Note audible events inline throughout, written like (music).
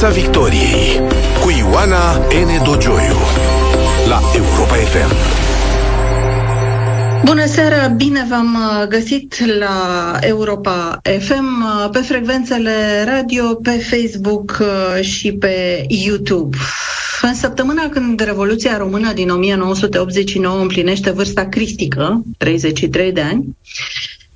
Piața Victoriei cu Ioana N. Dogioiu la Europa FM. Bună seara, bine v-am uh, găsit la Europa FM, uh, pe frecvențele radio, pe Facebook uh, și pe YouTube. În săptămâna când Revoluția Română din 1989 împlinește vârsta cristică, 33 de ani,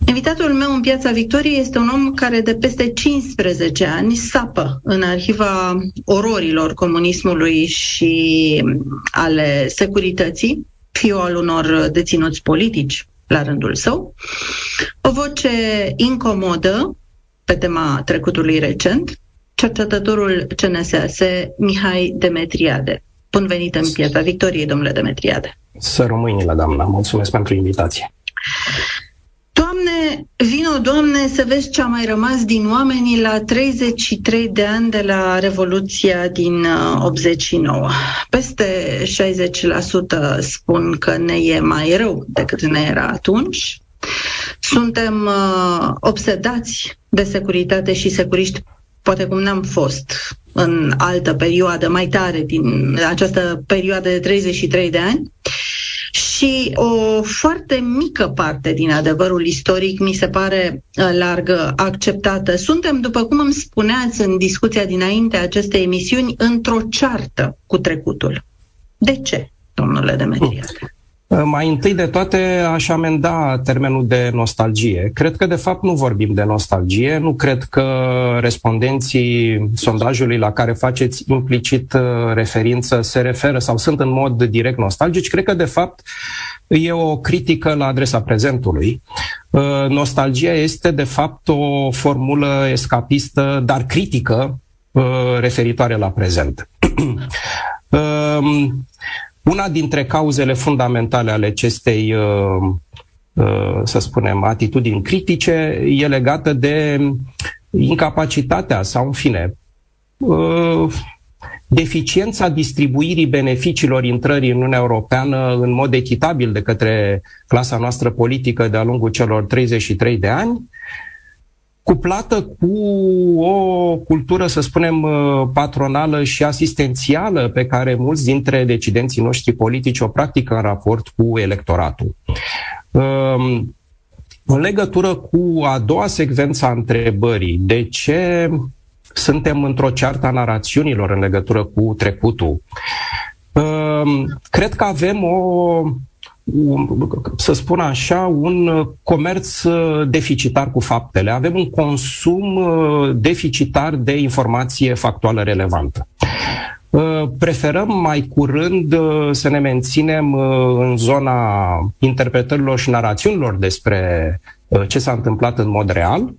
Invitatul meu în Piața Victoriei este un om care de peste 15 ani sapă în arhiva ororilor comunismului și ale securității, fiu al unor deținuți politici la rândul său, o voce incomodă pe tema trecutului recent, cercetătorul CNSAS Mihai Demetriade. Bun venit în Piața Victoriei, domnule Demetriade. Să rămâi la doamna. Mulțumesc pentru invitație. Doamne, vino, Doamne, să vezi ce a mai rămas din oamenii la 33 de ani de la Revoluția din 89. Uh, Peste 60% spun că ne e mai rău decât ne era atunci. Suntem uh, obsedați de securitate și securiști, poate cum n-am fost în altă perioadă mai tare din această perioadă de 33 de ani. Și o foarte mică parte din adevărul istoric mi se pare uh, largă acceptată. Suntem, după cum îmi spuneați în discuția dinainte acestei emisiuni, într-o ceartă cu trecutul. De ce, domnule Demetriade? Uh, mai întâi de toate aș amenda termenul de nostalgie. Cred că de fapt nu vorbim de nostalgie, nu cred că respondenții sondajului la care faceți implicit uh, referință se referă sau sunt în mod direct nostalgici. Cred că de fapt e o critică la adresa prezentului. Uh, nostalgia este de fapt o formulă escapistă, dar critică referitoare la prezent. (clears throat) Una dintre cauzele fundamentale ale acestei, uh, uh, să spunem, atitudini critice e legată de incapacitatea sau, în fine, uh, deficiența distribuirii beneficiilor intrării în Uniunea Europeană în mod echitabil de către clasa noastră politică de-a lungul celor 33 de ani, cuplată cu o cultură, să spunem, uh, patronală și asistențială pe care mulți dintre decidenții noștri politici o practică în raport cu electoratul. Um, în legătură cu a doua secvență a întrebării, de ce suntem într-o ceartă a narațiunilor în legătură cu trecutul, um, cred că avem o să spun așa, un comerț uh, deficitar cu faptele. Avem un consum uh, deficitar de informație factuală relevantă. Uh, preferăm mai curând să ne menținem în zona interpretărilor și narațiunilor despre ce s-a întâmplat în mod real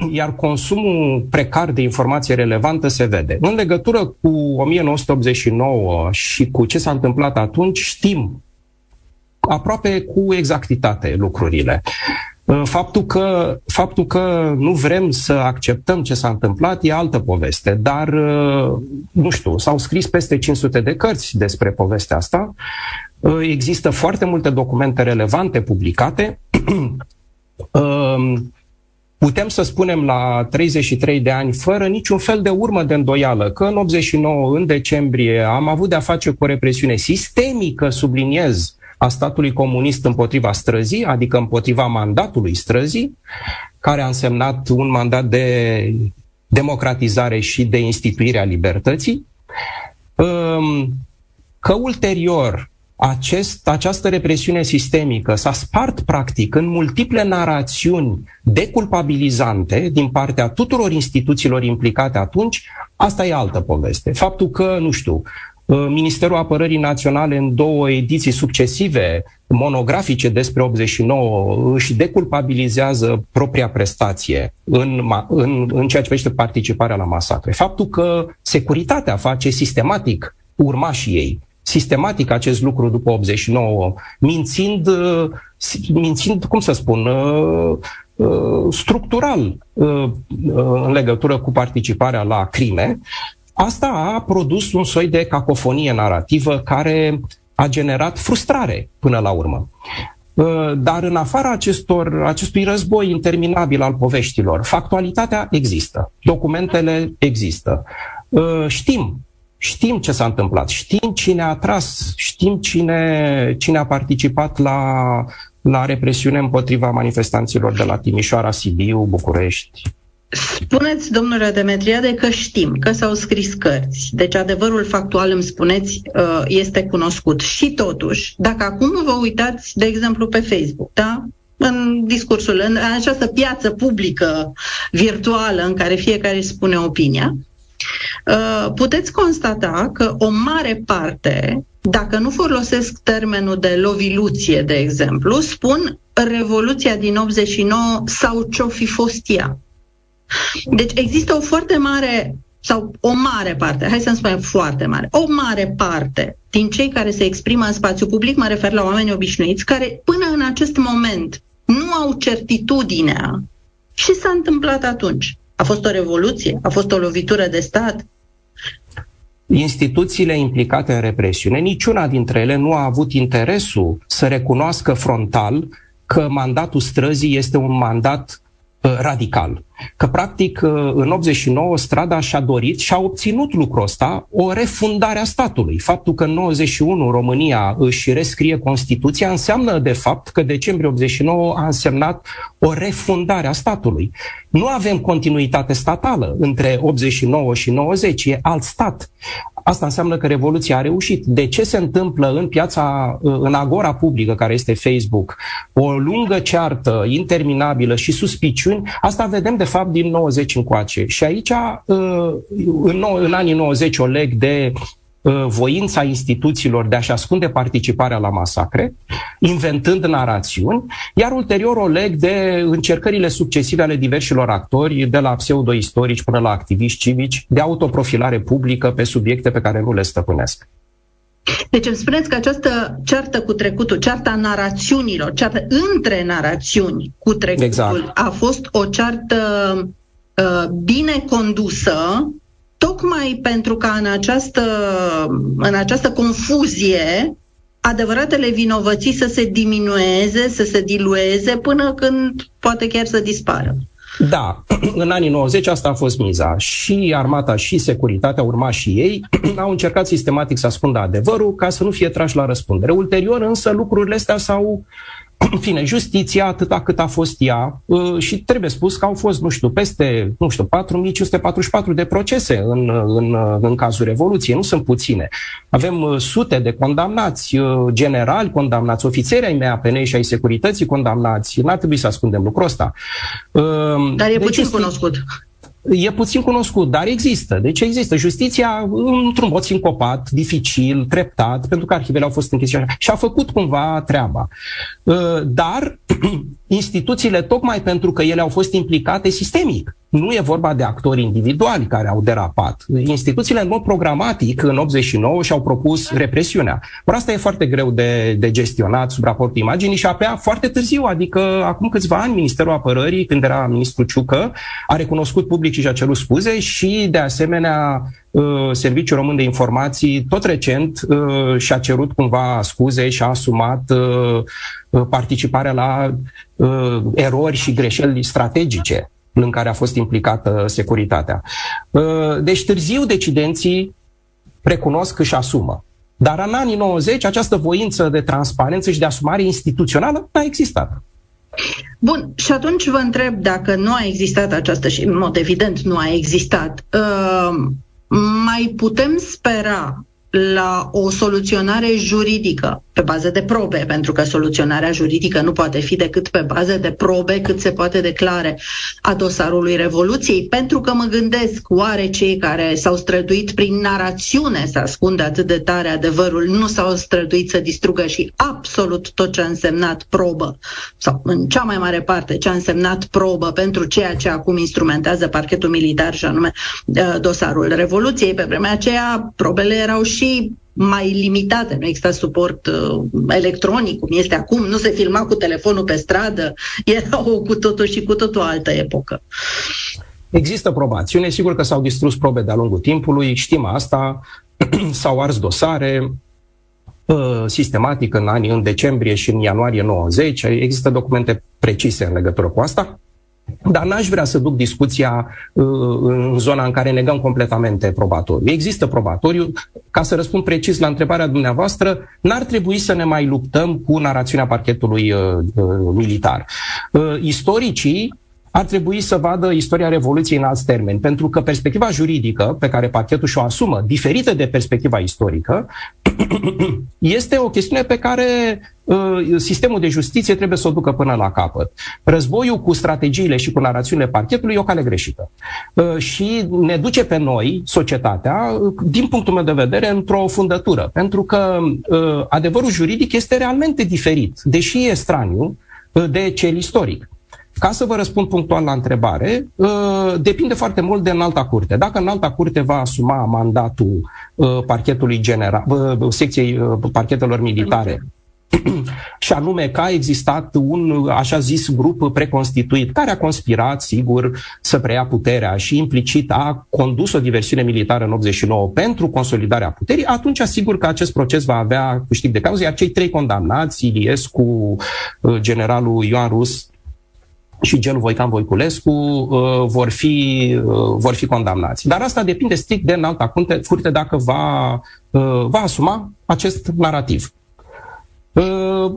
(clears throat) iar consumul precar de informație relevantă se vede. În legătură cu 1989 și cu ce s-a întâmplat atunci, știm aproape cu exactitate lucrurile. Uh, faptul că, faptul că nu vrem să acceptăm ce s-a întâmplat e altă poveste, dar, uh, nu știu, s-au scris peste 500 de cărți despre povestea asta. Uh, există foarte multe documente relevante publicate. (clears throat) putem să spunem la 33 de ani, fără niciun fel de urmă de îndoială, că în 89, în decembrie, am avut de-a face cu o represiune sistemică, subliniez, a statului comunist împotriva străzii, adică împotriva mandatului străzii, care a însemnat un mandat de democratizare și de instituire a libertății, că ulterior acest, această represiune sistemică s-a spart practic în multiple narațiuni deculpabilizante din partea tuturor instituțiilor implicate atunci, asta e altă poveste. Faptul că, nu știu, uh, Ministerul Apărării Naționale în două ediții succesive, monografice despre 89, își deculpabilizează propria prestație în, în, în ceea ce privește participarea la masacre. Faptul că securitatea face sistematic urmașii ei sistematic acest lucru după 89, mințind, uh, mințind cum să spun, uh, uh, structural în legătură cu participarea la crime, asta a produs un soi de cacofonie narrativă care a generat frustrare până la urmă. Uh, dar în afara acestor, acestui război interminabil al poveștilor, factualitatea există, documentele există. Uh, știm, știm ce s-a întâmplat, știm cine a tras, știm cine, cine a participat la, la represiune împotriva manifestanților de la Timișoara, Sibiu, București. Spuneți, domnule Demetriade, că știm, că s-au scris cărți. Deci adevărul factual, îmi spuneți, uh, este cunoscut. Și totuși, dacă acum vă uitați, de exemplu, pe Facebook, da? în discursul, în această piață publică virtuală în care fiecare spune opinia, uh, puteți constata că o mare parte, dacă nu folosesc termenul de loviluție, de exemplu, spun Revoluția din 89 sau ce-o fi fost ea. Deci există o foarte mare sau o mare parte, hai să-mi spunem foarte mare, o mare parte din cei care se exprimă în spațiu public, mă refer la oameni obișnuiți, care până în acest moment nu au certitudinea ce s-a întâmplat atunci. A fost o revoluție? A fost o lovitură de stat? Instituțiile implicate în represiune, niciuna dintre ele nu a avut interesul să recunoască frontal că mandatul străzii este un mandat Uh, radical. Că, practic, uh, în 89 strada și-a dorit și a obținut lucrul ăsta, o refundare a statului. Faptul că în 91 România își rescrie Constituția înseamnă, de fapt, că decembrie 89 a însemnat o refundare a statului. Nu avem continuitate statală între 89 și 90, e alt stat. Asta înseamnă că revoluția a reușit. De ce se întâmplă în piața, în agora publică care este Facebook, o lungă ceartă interminabilă și suspiciuni, asta vedem de fapt din 90 încoace. Și aici, uh, în, în anii 90, o leg de Uh, voința instituțiilor de a-și ascunde participarea la masacre, inventând narațiuni, iar ulterior o leg de încercările succesive ale diversilor actori, de la pseudo-istorici până la activiști civici, de autoprofilare publică pe subiecte pe care nu le stăpânesc. Deci îmi spuneți că această ceartă cu trecutul, cearta narațiunilor, ceartă între narațiuni cu trecutul, exact. a fost o ceartă uh, bine condusă, tocmai pentru ca în această, în această confuzie adevăratele vinovății să se diminueze, să se dilueze până când poate chiar să dispară. Da, (clears throat) în anii 90 asta a fost miza. Și armata și securitatea, urma și ei, (clears throat) au încercat sistematic să ascundă adevărul ca să nu fie trași la răspundere. Ulterior însă lucrurile astea s-au în fine, justiția atâta cât a fost ea uh, și trebuie spus că au fost, nu știu, peste, nu știu, 4544 de procese în, în, în cazul Revoluției, nu sunt puține. Avem uh, sute de condamnați, uh, generali condamnați, ofițeri ai MAPN și ai securității condamnați. N-ar trebui să ascundem lucrul ăsta. Dar e deci puțin este... cunoscut e puțin cunoscut, dar există. Deci există. Justiția, într-un mod sincopat, dificil, treptat, pentru că arhivele au fost închise și a făcut cumva treaba. Uh, dar (clears throat) instituțiile, tocmai pentru că ele au fost implicate sistemic, nu e vorba de actori individuali care au derapat. Instituțiile, în mod programatic, în 89 și-au propus represiunea. Or asta e foarte greu de, de gestionat sub raportul imaginii și apea foarte târziu, adică acum câțiva ani, Ministerul Apărării, când era ministru Ciucă, a recunoscut public și a cerut scuze și, de asemenea, uh, Serviciul Român de Informații, tot recent, uh, și-a cerut cumva scuze și a asumat uh, participarea la erori și greșeli strategice în care a fost implicată securitatea. Uh, deci târziu decidenții recunosc că își asumă. Dar în anii 90 această voință de transparență și de asumare instituțională a existat. Bun, și atunci vă întreb dacă nu a existat această, și în mod evident nu a existat, uh, mai putem spera la o soluționare juridică pe bază de probe, pentru că soluționarea juridică nu poate fi decât pe bază de probe cât se poate declare a dosarului Revoluției, pentru că mă gândesc, oare cei care s-au străduit prin narațiune să ascundă atât de tare adevărul, nu s-au străduit să distrugă și absolut tot ce a însemnat probă, sau în cea mai mare parte ce a însemnat probă pentru ceea ce acum instrumentează parchetul militar și anume uh, dosarul Revoluției. Pe vremea aceea probele erau și mai limitate, nu exista suport uh, electronic, cum este acum, nu se filma cu telefonul pe stradă, (laughs) era o cu totul și cu totul altă epocă. Există probațiune, sigur că s-au distrus probe de-a lungul timpului, știm asta, (clears throat) s-au ars dosare, sistematic în anii, în decembrie și în ianuarie 90. Există documente precise în legătură cu asta. Dar n-aș vrea să duc discuția uh, în zona în care negăm completamente probatoriu. Există probatoriu. Ca să răspund precis la întrebarea dumneavoastră, n-ar trebui să ne mai luptăm cu narațiunea parchetului uh, uh, militar. Uh, istoricii ar trebui să vadă istoria Revoluției în alți termeni, pentru că perspectiva juridică pe care parchetul și-o asumă, diferită de perspectiva istorică, (coughs) este o chestiune pe care uh, sistemul de justiție trebuie să o ducă până la capăt. Războiul cu strategiile și cu narațiunile parchetului e o cale greșită. Uh, și ne duce pe noi, societatea, uh, din punctul meu de vedere, într-o fundătură. Pentru că uh, adevărul juridic este realmente diferit, deși e straniu, uh, de cel istoric. Ca să vă răspund punctual la întrebare, uh, depinde foarte mult de înalta curte. Dacă înalta curte va asuma mandatul uh, parchetului general, uh, secției parchetelor militare, (clears throat) și anume că a existat un, așa zis, grup preconstituit care a conspirat, sigur, să preia puterea și implicit a condus o diversiune militară în 89 pentru consolidarea puterii, atunci asigur că acest proces va avea câștig de cauză, iar cei trei condamnați, Iliescu, generalul Ioan Rus și genul Voican Voiculescu uh, vor, fi, uh, vor fi condamnați. Dar asta depinde strict de înalta curte, curte dacă va, uh, va asuma acest narativ. Uh,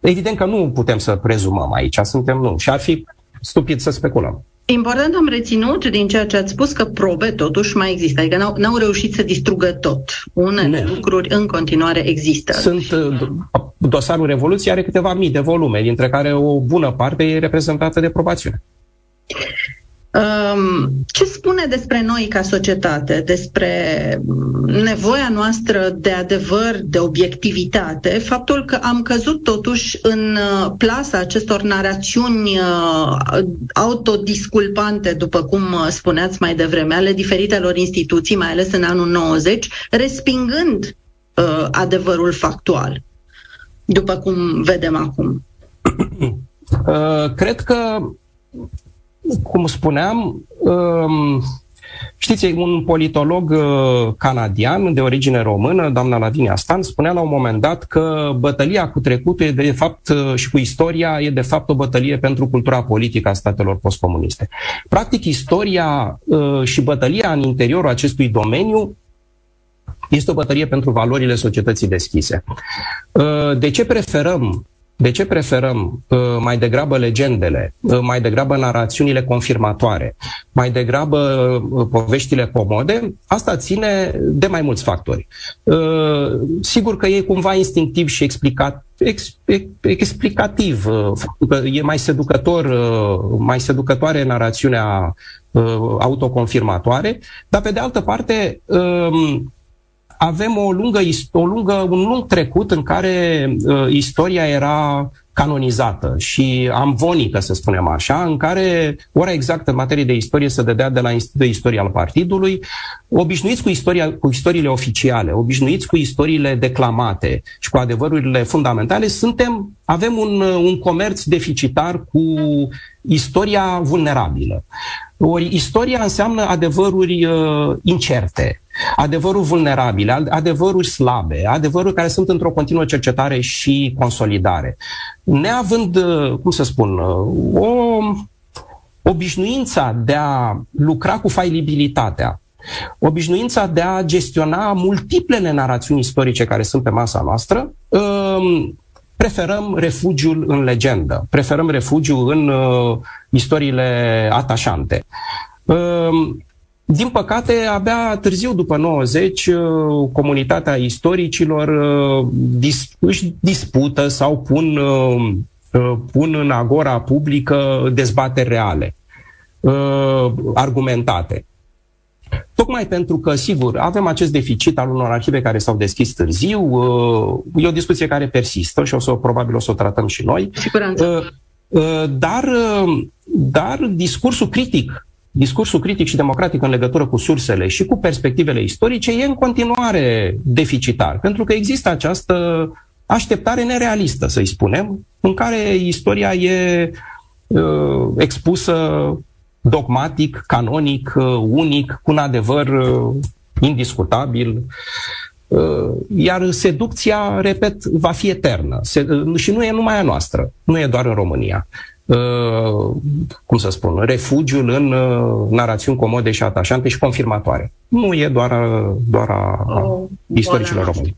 evident că nu putem să prezumăm aici, suntem nu. Și ar fi stupid să speculăm. Important am reținut din ceea ce ați spus că probe totuși mai există, adică n-au, n-au reușit să distrugă tot. Unele nu. lucruri în continuare există. Sunt, uh, dosarul Revoluției are câteva mii de volume, dintre care o bună parte e reprezentată de probațiune. Ce spune despre noi ca societate, despre nevoia noastră de adevăr, de obiectivitate, faptul că am căzut totuși în uh, plasa acestor narațiuni uh, autodisculpante, după cum uh, spuneați mai devreme, ale diferitelor instituții, mai ales în anul 90, respingând adevărul factual, după cum vedem acum? (clears throat) Cred că cum spuneam, um, știți, un politolog uh, canadian de origine română, doamna Lavinia Stan, spunea la un moment dat că bătălia cu trecutul e de fapt uh, și cu istoria e de fapt o bătălie pentru cultura politică a statelor postcomuniste. Practic, istoria uh, și bătălia în interiorul acestui domeniu este o bătălie pentru valorile societății deschise. De ce preferăm de ce preferăm uh, mai degrabă legendele, uh, mai degrabă narațiunile confirmatoare, mai degrabă uh, poveștile comode? Asta ține de mai mulți factori. Uh, sigur că e cumva instinctiv și explicat, ex, ex, explicativ, uh, că e mai seducător, uh, mai seducătoare narațiunea uh, autoconfirmatoare, dar pe de altă parte uh, avem o lungă, o lungă, un lung trecut în care uh, istoria era canonizată și amvonică, să spunem așa, în care ora exactă în materie de istorie se dădea de la Institutul de Istorie al Partidului, obișnuiți cu, istoria, cu istoriile oficiale, obișnuiți cu istoriile declamate și cu adevărurile fundamentale, suntem, avem un, un comerț deficitar cu istoria vulnerabilă. Ori istoria înseamnă adevăruri uh, incerte, adevăruri vulnerabile, adevăruri slabe, adevăruri care sunt într-o continuă cercetare și consolidare. Neavând, uh, cum să spun, uh, o obișnuința de a lucra cu failibilitatea, obișnuința de a gestiona multiplele narațiuni istorice care sunt pe masa noastră, um, preferăm refugiul în legendă, preferăm refugiul în uh, istoriile atașante. Uh, din păcate, abia târziu, după 90, uh, comunitatea istoricilor uh, dis- își dispută sau pun, uh, pun în agora publică dezbateri reale, argumentate. Tocmai pentru că, sigur, avem acest deficit al unor arhive care s-au deschis târziu, e o discuție care persistă și o să, probabil o să o tratăm și noi. Siguranță. Dar, dar discursul critic discursul critic și democratic în legătură cu sursele și cu perspectivele istorice e în continuare deficitar, pentru că există această așteptare nerealistă, să-i spunem, în care istoria e uh, expusă dogmatic, canonic, uh, unic, cu un adevăr uh, indiscutabil. iar seducția, repet, va fi eternă. Și nu e numai a noastră, nu e doar în România. Uh, cum să spun, refugiul în uh, narațiuni comode și atașante și confirmatoare. Nu e doar, doar a, a istoricilor români.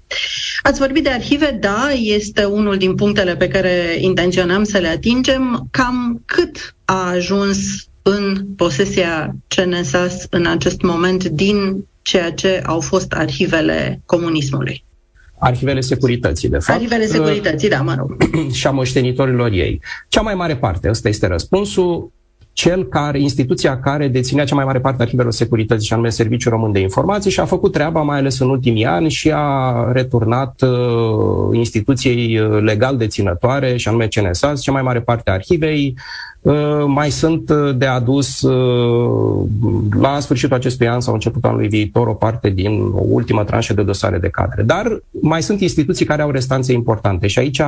Ați vorbit de arhive, da, este unul din punctele pe care intenționăm să le atingem. Cam cât a ajuns în posesia CNSAS în acest moment din ceea ce au fost arhivele comunismului? arhivele securității, de fapt. Arhivele securității, da, mă rog. (clears throat) și a moștenitorilor ei. Cea mai mare parte, ăsta este răspunsul, cel care, instituția care deținea cea mai mare parte a arhivelor securității, și anume Serviciul Român de Informații, și a făcut treaba, mai ales în ultimii ani, și a returnat uh, instituției uh, legal deținătoare, și anume CNSAS, cea mai mare parte a arhivei, Uh, mai sunt uh, de adus uh, la sfârșitul acestui an sau începutul anului viitor o parte din o ultimă tranșă de dosare de cadre. Dar mai sunt instituții care au restanțe importante și aici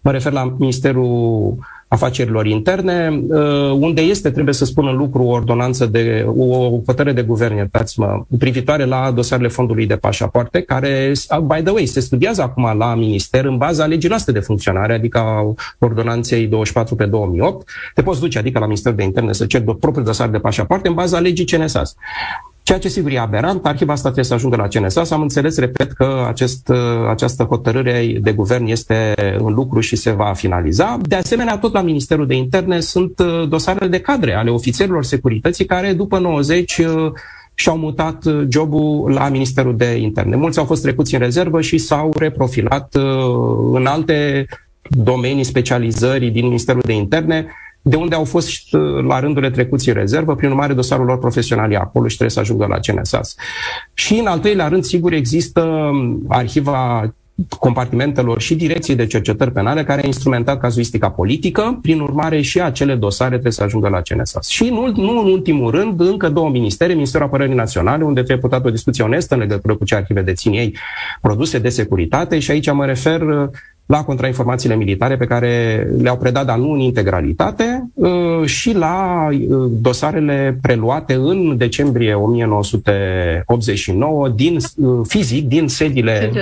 mă refer la Ministerul afacerilor interne, uh, unde este, trebuie să spun în lucru, o ordonanță de, o hotărâre de guvern, iertați-mă, privitoare la dosarele fondului de pașapoarte, care, uh, by the way, se studiază acum la minister în baza legii noastre de funcționare, adică ordonanței 24 pe 2008. Te poți duce, adică la Ministerul de Interne, să ceri propriul dosar de pașapoarte în baza legii CNSAS. Ceea ce sigur e aberant, arhiva asta trebuie să ajungă la CNSA. Am înțeles, repet, că acest, această hotărâre de guvern este în lucru și se va finaliza. De asemenea, tot la Ministerul de Interne sunt uh, dosarele de cadre ale ofițerilor securității care, după 90, uh, și-au mutat uh, jobul la Ministerul de Interne. Mulți au fost trecuți în rezervă și s-au reprofilat în alte domenii specializării din Ministerul de Interne, de unde au fost uh, la rândurile trecuți în rezervă, prin urmare dosarul lor profesional e acolo și trebuie să ajungă la CNSAS. Și în al treilea rând, sigur, există um, arhiva compartimentelor și direcției de cercetări penale care a instrumentat cazuistica politică, prin urmare și acele dosare trebuie să ajungă la CNSAS. Și nu, nu în ultimul rând, încă două ministere, Ministerul Apărării Naționale, unde trebuie purtat o discuție onestă în legătură cu ce arhive dețin ei produse de securitate și aici mă refer uh, la contrainformațiile militare pe care le-au predat, dar nu în integralitate, uh, și la uh, dosarele preluate în decembrie 1989 din, uh, fizic din sediile,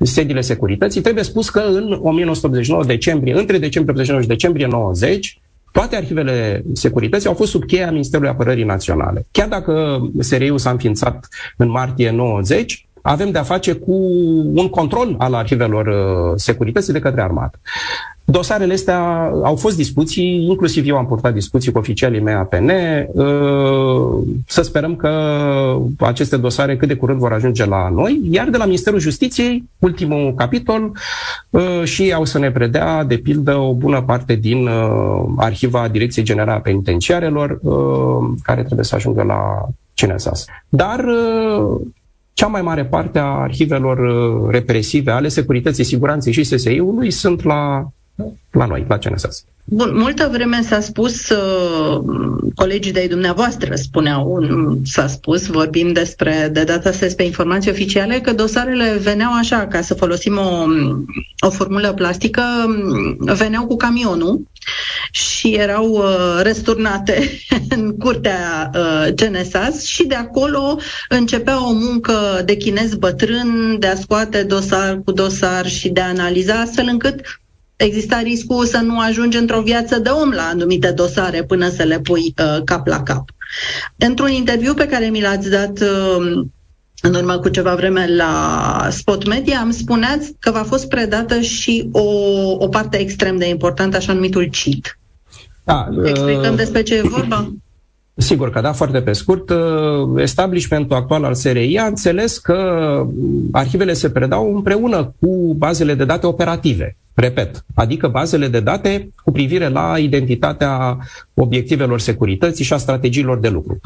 sediile securității. Trebuie spus că în 1989, decembrie, între decembrie 89 și decembrie 90, toate arhivele securității au fost sub cheia Ministerului Apărării Naționale. Chiar dacă SRI-ul s-a înființat în martie 90, avem de-a face cu un control al arhivelor uh, securității de către armată. Dosarele astea au fost discuții, inclusiv eu am purtat discuții cu oficialii mei APN. Uh, să sperăm că aceste dosare cât de curând vor ajunge la noi, iar de la Ministerul Justiției, ultimul capitol, uh, și au să ne predea, de pildă, o bună parte din arhiva Direcției Generale a Penitenciarelor, care trebuie să ajungă la CNSAS. Dar cea mai mare parte a arhivelor uh, represive ale securității, siguranței și SSI-ului sunt la, la noi, la CNSS. Bun, multă vreme s-a spus, uh, colegii de dumneavoastră spuneau, s-a spus, vorbim despre, de data asta despre informații oficiale, că dosarele veneau așa, ca să folosim o, o formulă plastică, veneau cu camionul și erau uh, resturnate (laughs) în curtea uh, CNSAS și de acolo începea o muncă de chinez bătrân, de a scoate dosar cu dosar și de a analiza astfel încât exista riscul să nu ajungi într-o viață de om la anumite dosare până să le pui uh, cap la cap. Într-un interviu pe care mi l-ați dat uh, în urmă cu ceva vreme la Spot Media, îmi spuneați că v-a fost predată și o, o parte extrem de importantă, așa numitul CIT. Da, Explicăm uh... despre ce e vorba? Sigur că da, foarte pe scurt. Uh, establishmentul actual al SRI a înțeles că arhivele se predau împreună cu bazele de date operative. Repet, adică bazele de date cu privire la identitatea obiectivelor securității și a strategiilor de lucru.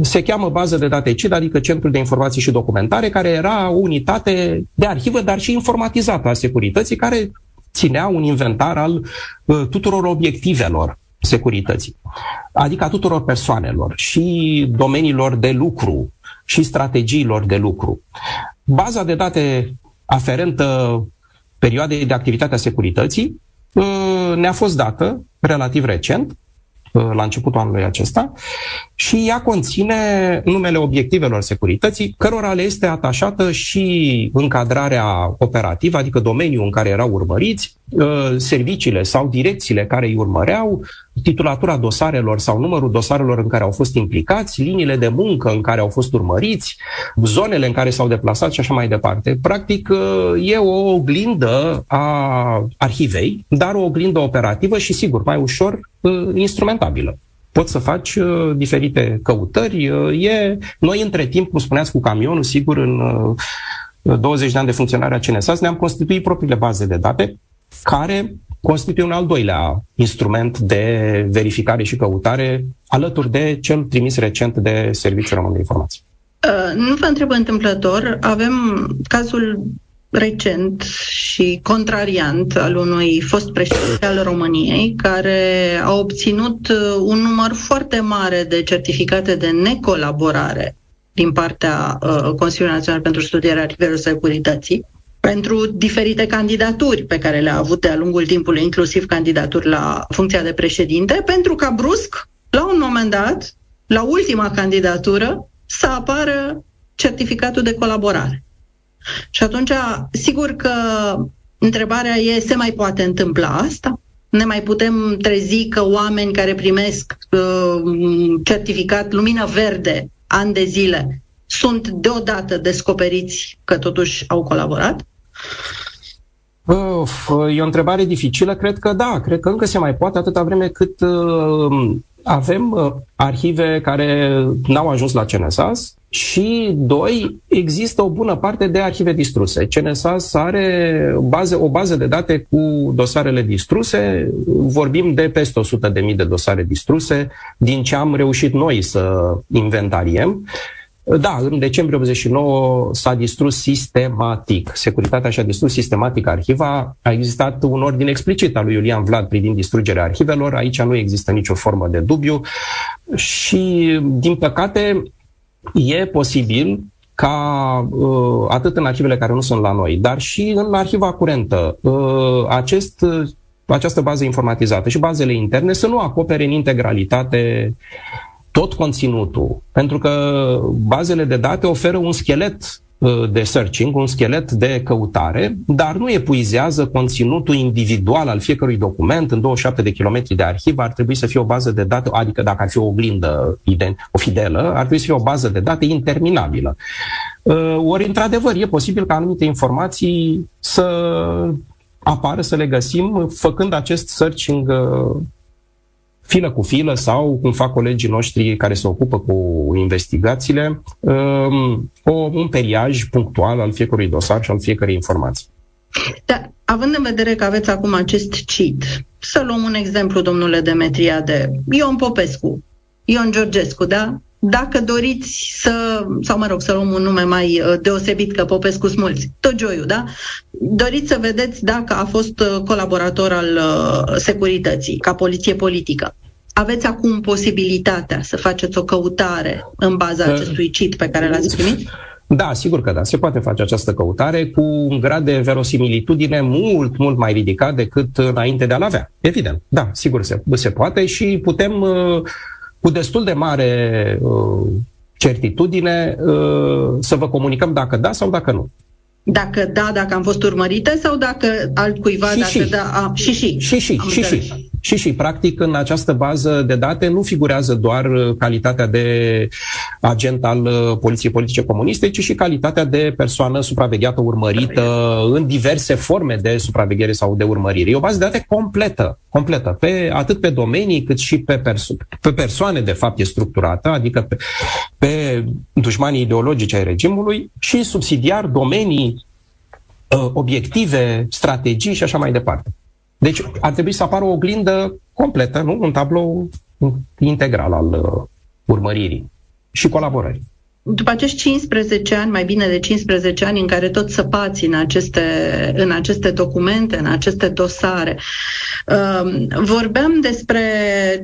Se cheamă bază de date CID, adică Centrul de Informații și Documentare, care era o unitate de arhivă, dar și informatizată a securității, care ținea un inventar al uh, tuturor obiectivelor securității, adică a tuturor persoanelor și domeniilor de lucru și strategiilor de lucru. Baza de date aferentă perioadei de activitate a securității uh, ne-a fost dată relativ recent uh, la începutul anului acesta și ea conține numele obiectivelor securității, cărora le este atașată și încadrarea operativă, adică domeniul în care erau urmăriți, uh, serviciile sau direcțiile care îi urmăreau, titulatura dosarelor sau numărul dosarelor în care au fost implicați, liniile de muncă în care au fost urmăriți, zonele în care s-au deplasat și așa mai departe. Practic, e o oglindă a arhivei, dar o oglindă operativă și, sigur, mai ușor instrumentabilă poți să faci uh, diferite căutări. Uh, e, noi, între timp, cum spuneați, cu camionul, sigur, în uh, 20 de ani de funcționare a CNSAS, ne-am constituit propriile baze de date care constituie un al doilea instrument de verificare și căutare alături de cel trimis recent de Serviciul Român de Informații. Uh, nu vă întreb întâmplător, avem cazul recent și contrariant al unui fost președinte al României, care a obținut uh, un număr foarte mare de certificate de necolaborare din partea uh, Consiliului Național pentru Studierea Arhivelor Securității pentru diferite candidaturi pe care le-a avut de-a lungul timpului, inclusiv candidaturi la funcția de președinte, pentru ca brusc, la un moment dat, la ultima candidatură, să apară certificatul de colaborare. Și atunci, sigur că întrebarea e, se mai poate întâmpla asta? Ne mai putem trezi că oameni care primesc uh, certificat lumină verde ani de zile sunt deodată descoperiți că totuși au colaborat? Uf, e o întrebare dificilă. Cred că da, cred că încă se mai poate atâta vreme cât uh, avem uh, arhive care n-au ajuns la CNSAS și, doi, există o bună parte de arhive distruse. CNSAS are baze, o bază de date cu dosarele distruse. Vorbim de peste 100.000 de dosare distruse, din ce am reușit noi să inventariem. Da, în decembrie 89 s-a distrus sistematic. Securitatea și-a distrus sistematic arhiva. A existat un ordin explicit al lui Iulian Vlad privind distrugerea arhivelor. Aici nu există nicio formă de dubiu. Și, din păcate, e posibil ca uh, atât în arhivele care nu sunt la noi, dar și în arhiva curentă, uh, acest, această bază informatizată și bazele interne să nu acopere în integralitate tot conținutul, pentru că bazele de date oferă un schelet uh, de searching, un schelet de căutare, dar nu epuizează conținutul individual al fiecărui document. În 27 de kilometri de arhiv ar trebui să fie o bază de date, adică dacă ar fi o oglindă, o fidelă, ar trebui să fie o bază de date interminabilă. Uh, ori, într-adevăr, e posibil ca anumite informații să apară, să le găsim, făcând acest searching uh, filă cu filă sau, cum fac colegii noștri care se ocupă cu investigațiile, um, o, un periaj punctual al fiecărui dosar și al fiecărei informații. Da, având în vedere că aveți acum acest cit, să luăm un exemplu, domnule Demetriade, Ion Popescu, Ion Georgescu, da? Dacă doriți să, sau mă rog, să luăm un nume mai uh, deosebit, că Popescu sunt mulți, Togioiu, da? Doriți să vedeți dacă a fost uh, colaborator al uh, securității, ca poliție politică. Aveți acum posibilitatea să faceți o căutare în baza acestui cit pe care l-ați primit? Da, sigur că da. Se poate face această căutare cu un grad de verosimilitudine mult, mult mai ridicat decât înainte de a-l avea. Evident, da, sigur se, se poate și putem uh, cu destul de mare uh, certitudine uh, să vă comunicăm dacă da sau dacă nu. Dacă da, dacă am fost urmărite sau dacă altcuiva, și dacă și. da, a, și și. Și și, și și. Și și, practic, în această bază de date nu figurează doar uh, calitatea de agent al uh, Poliției Politice Comuniste, ci și calitatea de persoană supravegheată, urmărită în diverse forme de supraveghere sau de urmărire. E o bază de date completă, completă, pe, atât pe domenii cât și pe, perso- pe persoane, de fapt, e structurată, adică pe, pe dușmanii ideologici ai regimului și subsidiar domenii, uh, obiective, strategii și așa mai departe. Deci ar trebui să apară o oglindă completă, nu? un tablou integral al uh, urmăririi și colaborării. După acești 15 ani, mai bine de 15 ani în care tot săpați în aceste, în aceste documente, în aceste dosare, uh, vorbeam despre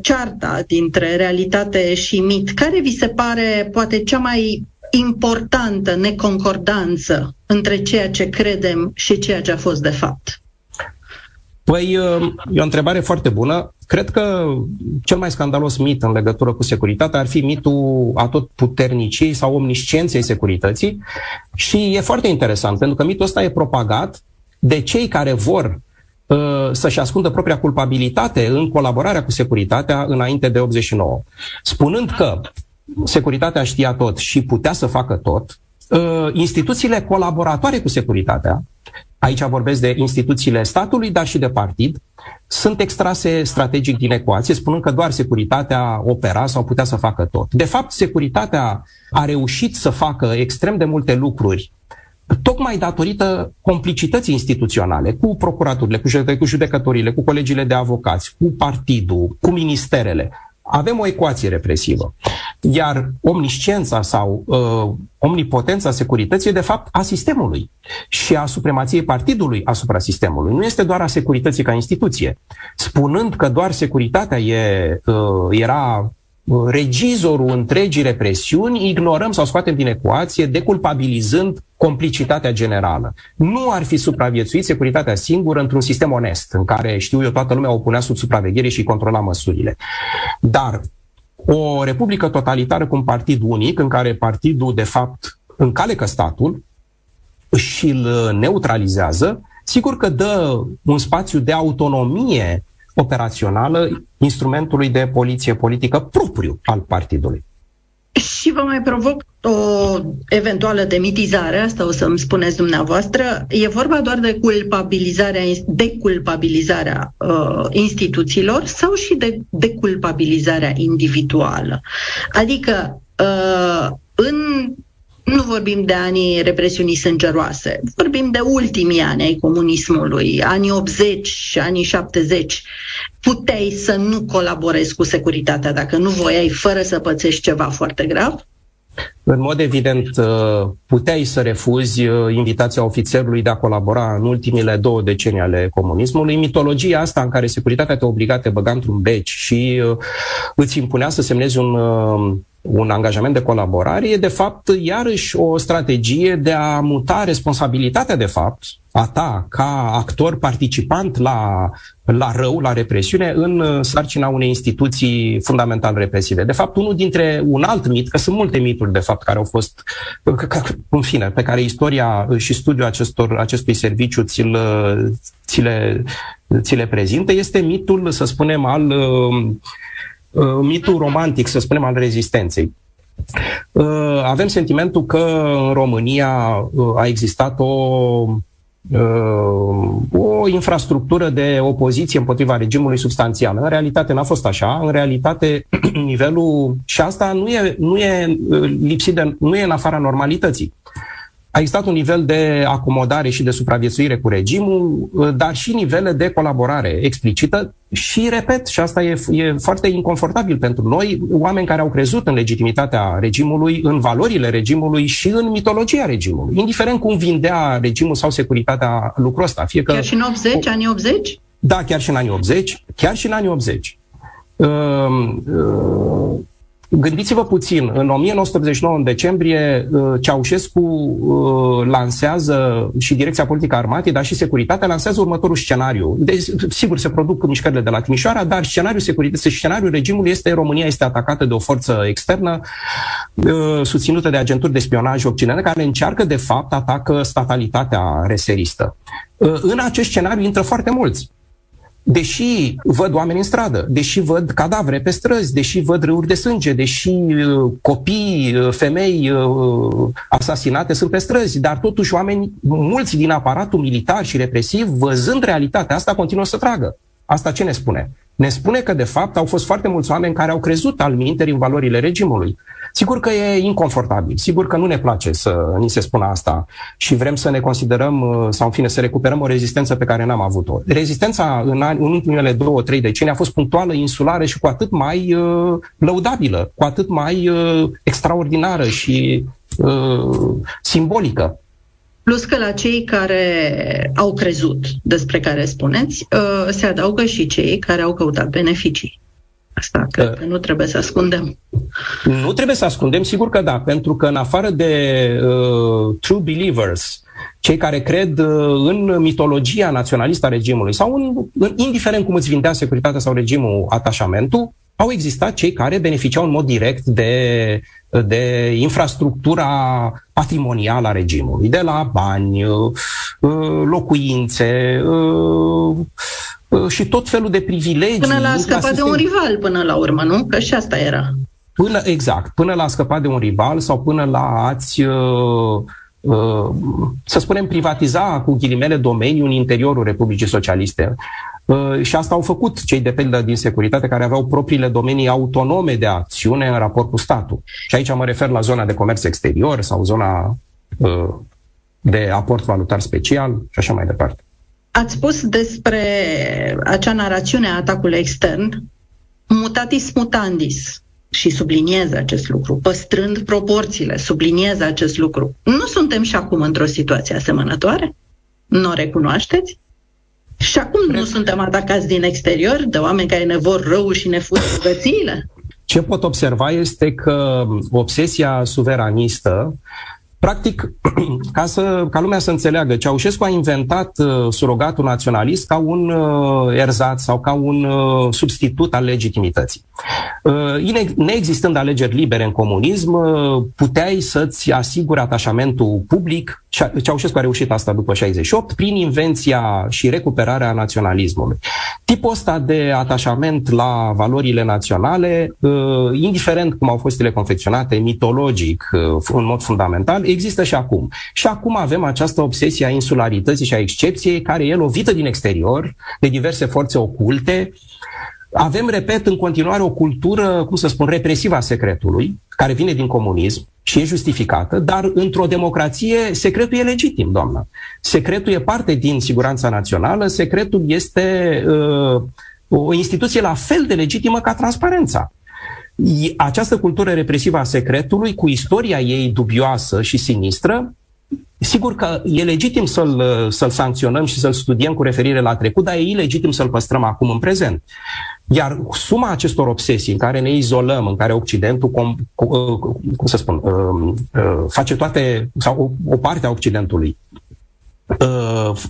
cearta dintre realitate și mit. Care vi se pare poate cea mai importantă neconcordanță între ceea ce credem și ceea ce a fost de fapt? Păi, e o întrebare foarte bună. cred că cel mai scandalos mit în legătură cu securitatea ar fi mitul atot puterniciei sau omniscienței securității și e foarte interesant, pentru că mitul ăsta e propagat de cei care vor uh, să-și ascundă propria culpabilitate în colaborarea cu securitatea înainte de 89. Spunând că securitatea știa tot și putea să facă tot, uh, instituțiile colaboratoare cu securitatea, aici vorbesc de instituțiile statului, dar și de partid, sunt extrase strategic din ecuație, spunând că doar securitatea opera sau putea să facă tot. De fapt, securitatea a reușit să facă extrem de multe lucruri tocmai datorită complicității instituționale cu procuraturile, cu judecătorile, cu colegiile de avocați, cu partidul, cu ministerele avem o ecuație represivă. Iar omnisciența sau uh, omnipotența securității e de fapt a sistemului și a supremației partidului asupra sistemului. Nu este doar a securității ca instituție. Spunând că doar securitatea e, uh, era regizorul întregii represiuni, ignorăm sau scoatem din ecuație, deculpabilizând complicitatea generală. Nu ar fi supraviețuit securitatea singură într-un sistem onest, în care, știu eu, toată lumea o punea sub supraveghere și controla măsurile. Dar o republică totalitară cu un partid unic, în care partidul, de fapt, încalecă statul și îl neutralizează, sigur că dă un spațiu de autonomie operațională instrumentului de poliție politică propriu al partidului. Și vă mai provoc o eventuală demitizare, asta o să-mi spuneți dumneavoastră. E vorba doar de culpabilizarea, deculpabilizarea uh, instituțiilor sau și de deculpabilizarea individuală? Adică uh, în nu vorbim de anii represiunii sângeroase, vorbim de ultimii ani ai comunismului, anii 80 și anii 70. Puteai să nu colaborezi cu securitatea dacă nu voiai, fără să pățești ceva foarte grav? În mod evident, uh, puteai să refuzi uh, invitația ofițerului de a colabora în ultimile două decenii ale comunismului. Mitologia asta în care securitatea te obliga, te băga într-un beci și uh, îți impunea să semnezi un un angajament de colaborare e de fapt iarăși o strategie de a muta responsabilitatea de fapt a ta ca actor participant la, la rău, la represiune, în sarcina unei instituții fundamental represive. De fapt, unul dintre un alt mit, că sunt multe mituri de fapt care au fost, în fine, pe care istoria și studiul acestor, acestui serviciu ți-l, ți le, ți le prezintă, este mitul, să spunem, al Uh, mitul romantic, să spunem, al rezistenței. Uh, avem sentimentul că în România uh, a existat o o infrastructură de opoziție împotriva regimului substanțial. În realitate n-a fost așa. În realitate, (clears throat) nivelul... Și asta nu e, nu e lipsit de... nu e în afara normalității. A existat un nivel de acomodare și de supraviețuire cu regimul, dar și nivele de colaborare explicită și, repet, și asta e, e foarte inconfortabil pentru noi, oameni care au crezut în legitimitatea regimului, în valorile regimului și în mitologia regimului, indiferent cum vindea regimul sau securitatea lucrul ăsta. Fie că, chiar și în 80, o, anii 80? Da, chiar și în anii 80, chiar și în anii 80. Uh, uh, Gândiți-vă puțin, în 1989, în decembrie, uh, Ceaușescu uh, lansează și Direcția Politică Armatei, dar și Securitatea lansează următorul scenariu. Deci, sigur, se produc mișcările de la Timișoara, dar scenariul securității, scenariul regimului este România este atacată de o forță externă uh, susținută de agenturi de spionaj occidentale care încearcă, de fapt, atacă statalitatea reseristă. În acest scenariu intră foarte mulți deși văd oameni în stradă, deși văd cadavre pe străzi, deși văd râuri de sânge, deși uh, copii, uh, femei uh, asasinate sunt pe străzi, dar totuși oameni, mulți din aparatul militar și represiv, văzând realitatea asta, continuă să tragă. Asta ce ne spune? Ne spune că, de fapt, au fost foarte mulți oameni care au crezut al minteri în valorile regimului. Sigur că e inconfortabil, sigur că nu ne place să ni se spună asta și vrem să ne considerăm, uh, sau în fine, să recuperăm o rezistență pe care n-am avut-o. Rezistența în, ani, în ultimele două, trei decenii a fost punctuală, insulară și cu atât mai uh, lăudabilă, cu atât mai uh, extraordinară și uh, simbolică. Plus că la cei care au crezut despre care spuneți, uh, se adaugă și cei care au căutat beneficii. Asta cred uh, că nu trebuie să ascundem. Nu trebuie să ascundem, sigur că da, pentru că în afară de uh, true believers cei care cred uh, în mitologia naționalistă a regimului sau în, în, indiferent cum îți vindea securitatea sau regimul atașamentul, au existat cei care beneficiau în mod direct de, de infrastructura patrimonială a regimului, de la bani, uh, locuințe și tot felul de privilegii. Până la a scăpat de un rival până la urmă, nu? Că și asta era. Până, exact, până la a scăpat de un rival sau până la a-ți uh, Uh, să spunem, privatiza cu ghilimele domeniul în interiorul Republicii Socialiste. Uh, și asta au făcut cei de pildă din securitate care aveau propriile domenii autonome de acțiune în raport cu statul. Și aici mă refer la zona de comerț exterior sau zona uh, de aport valutar special și așa mai departe. Ați spus despre acea narațiune a atacului extern, mutatis mutandis și subliniez acest lucru, păstrând proporțiile, subliniez acest lucru. Nu suntem și acum într-o situație asemănătoare? Nu o recunoașteți? Și acum Cred. nu suntem atacați din exterior de oameni care ne vor rău și ne fură bogățiile? Ce pot observa este că obsesia suveranistă Practic, (clears throat) ca, să, ca lumea să înțeleagă, Ceaușescu a inventat uh, surogatul naționalist ca un uh, erzat sau ca un uh, substitut al legitimității. Uh, neexistând alegeri libere în comunism, uh, puteai să-ți asiguri atașamentul public. Ceaușescu a reușit asta după 68 prin invenția și recuperarea naționalismului. Tipul ăsta de atașament la valorile naționale, uh, indiferent cum au fost ele confecționate, mitologic, în mod fundamental, există și acum. Și acum avem această obsesie a insularității și a excepției, care e lovită din exterior, de diverse forțe oculte. Avem, repet, în continuare o cultură, cum să spun, represivă a secretului, care vine din comunism și e justificată, dar într-o democrație secretul e legitim, doamnă. Secretul e parte din siguranța națională, secretul este uh, o instituție la fel de legitimă ca transparența. Această cultură represivă a secretului, cu istoria ei dubioasă și sinistră, Sigur că e legitim să-l, să-l sancționăm și să-l studiem cu referire la trecut, dar e ilegitim să-l păstrăm acum în prezent. Iar suma acestor obsesii în care ne izolăm, în care Occidentul, cum, cum să spun, uh, uh, face toate, sau o, o parte a Occidentului Uh,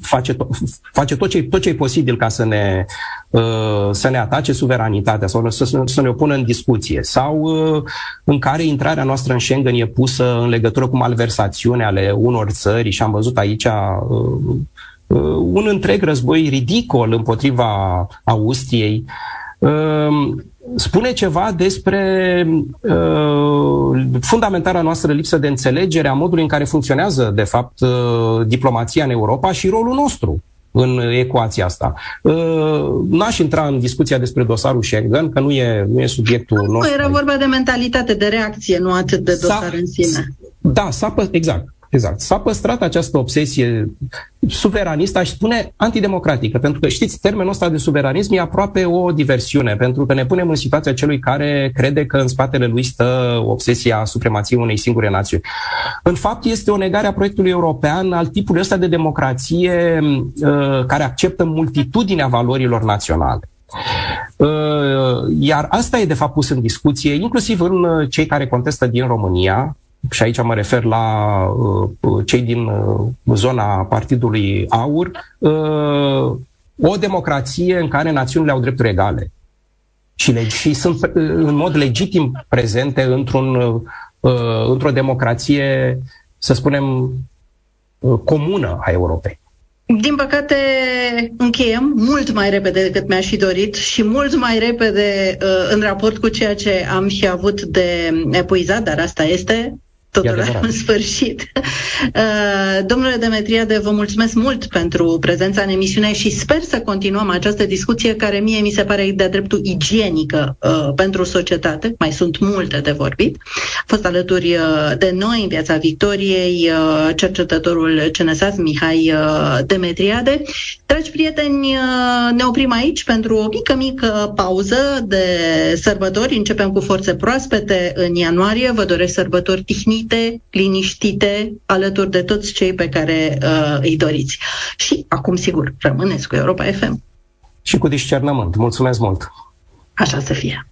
face, to- face tot ce tot ce e posibil ca să ne, uh, să ne atace suveranitatea sau să, să ne opună în discuție sau uh, în care intrarea noastră în Schengen e pusă în legătură cu malversațiune ale unor țări și am văzut aici un întreg război ridicol împotriva Austriei spune ceva despre uh, fundamentala noastră lipsă de înțelegere a modului în care funcționează, de fapt, uh, diplomația în Europa și rolul nostru în ecuația asta. Uh, n-aș intra în discuția despre dosarul Schengen, că nu e, nu e subiectul nu, nostru. Era vorba de mentalitate, de reacție, nu atât de dosar s-a, în sine. Da, s-a, exact. Exact. S-a păstrat această obsesie suveranistă, aș spune antidemocratică, pentru că, știți, termenul ăsta de suveranism e aproape o diversiune, pentru că ne punem în situația celui care crede că în spatele lui stă obsesia supremației unei singure națiuni. În fapt, este o negare a proiectului european al tipului ăsta de democrație uh, care acceptă multitudinea valorilor naționale. Uh, iar asta e de fapt pus în discuție, inclusiv în uh, cei care contestă din România, și aici mă refer la uh, cei din uh, zona Partidului Aur, uh, o democrație în care națiunile au drepturi egale. Și, le- și sunt uh, în mod legitim prezente într-un, uh, într-o democrație, să spunem, uh, comună a Europei. Din păcate, încheiem mult mai repede decât mi-aș fi dorit și mult mai repede uh, în raport cu ceea ce am și avut de epuizat, dar asta este totul în sfârșit. Uh, domnule Demetriade, vă mulțumesc mult pentru prezența în emisiune și sper să continuăm această discuție care mie mi se pare de-a dreptul igienică uh, pentru societate. Mai sunt multe de vorbit. A fost alături uh, de noi în Piața Victoriei cercetătorul CNSAS Mihai Demetriade. Dragi prieteni, ne oprim aici pentru o mică, mică pauză de sărbători. Începem cu forțe proaspete în ianuarie. Vă doresc sărbători tihnite liniștite, liniștite, alături de toți cei pe care uh, îi doriți. Și acum, sigur, rămâneți cu Europa FM. Și cu discernământ. Mulțumesc mult! Așa să fie!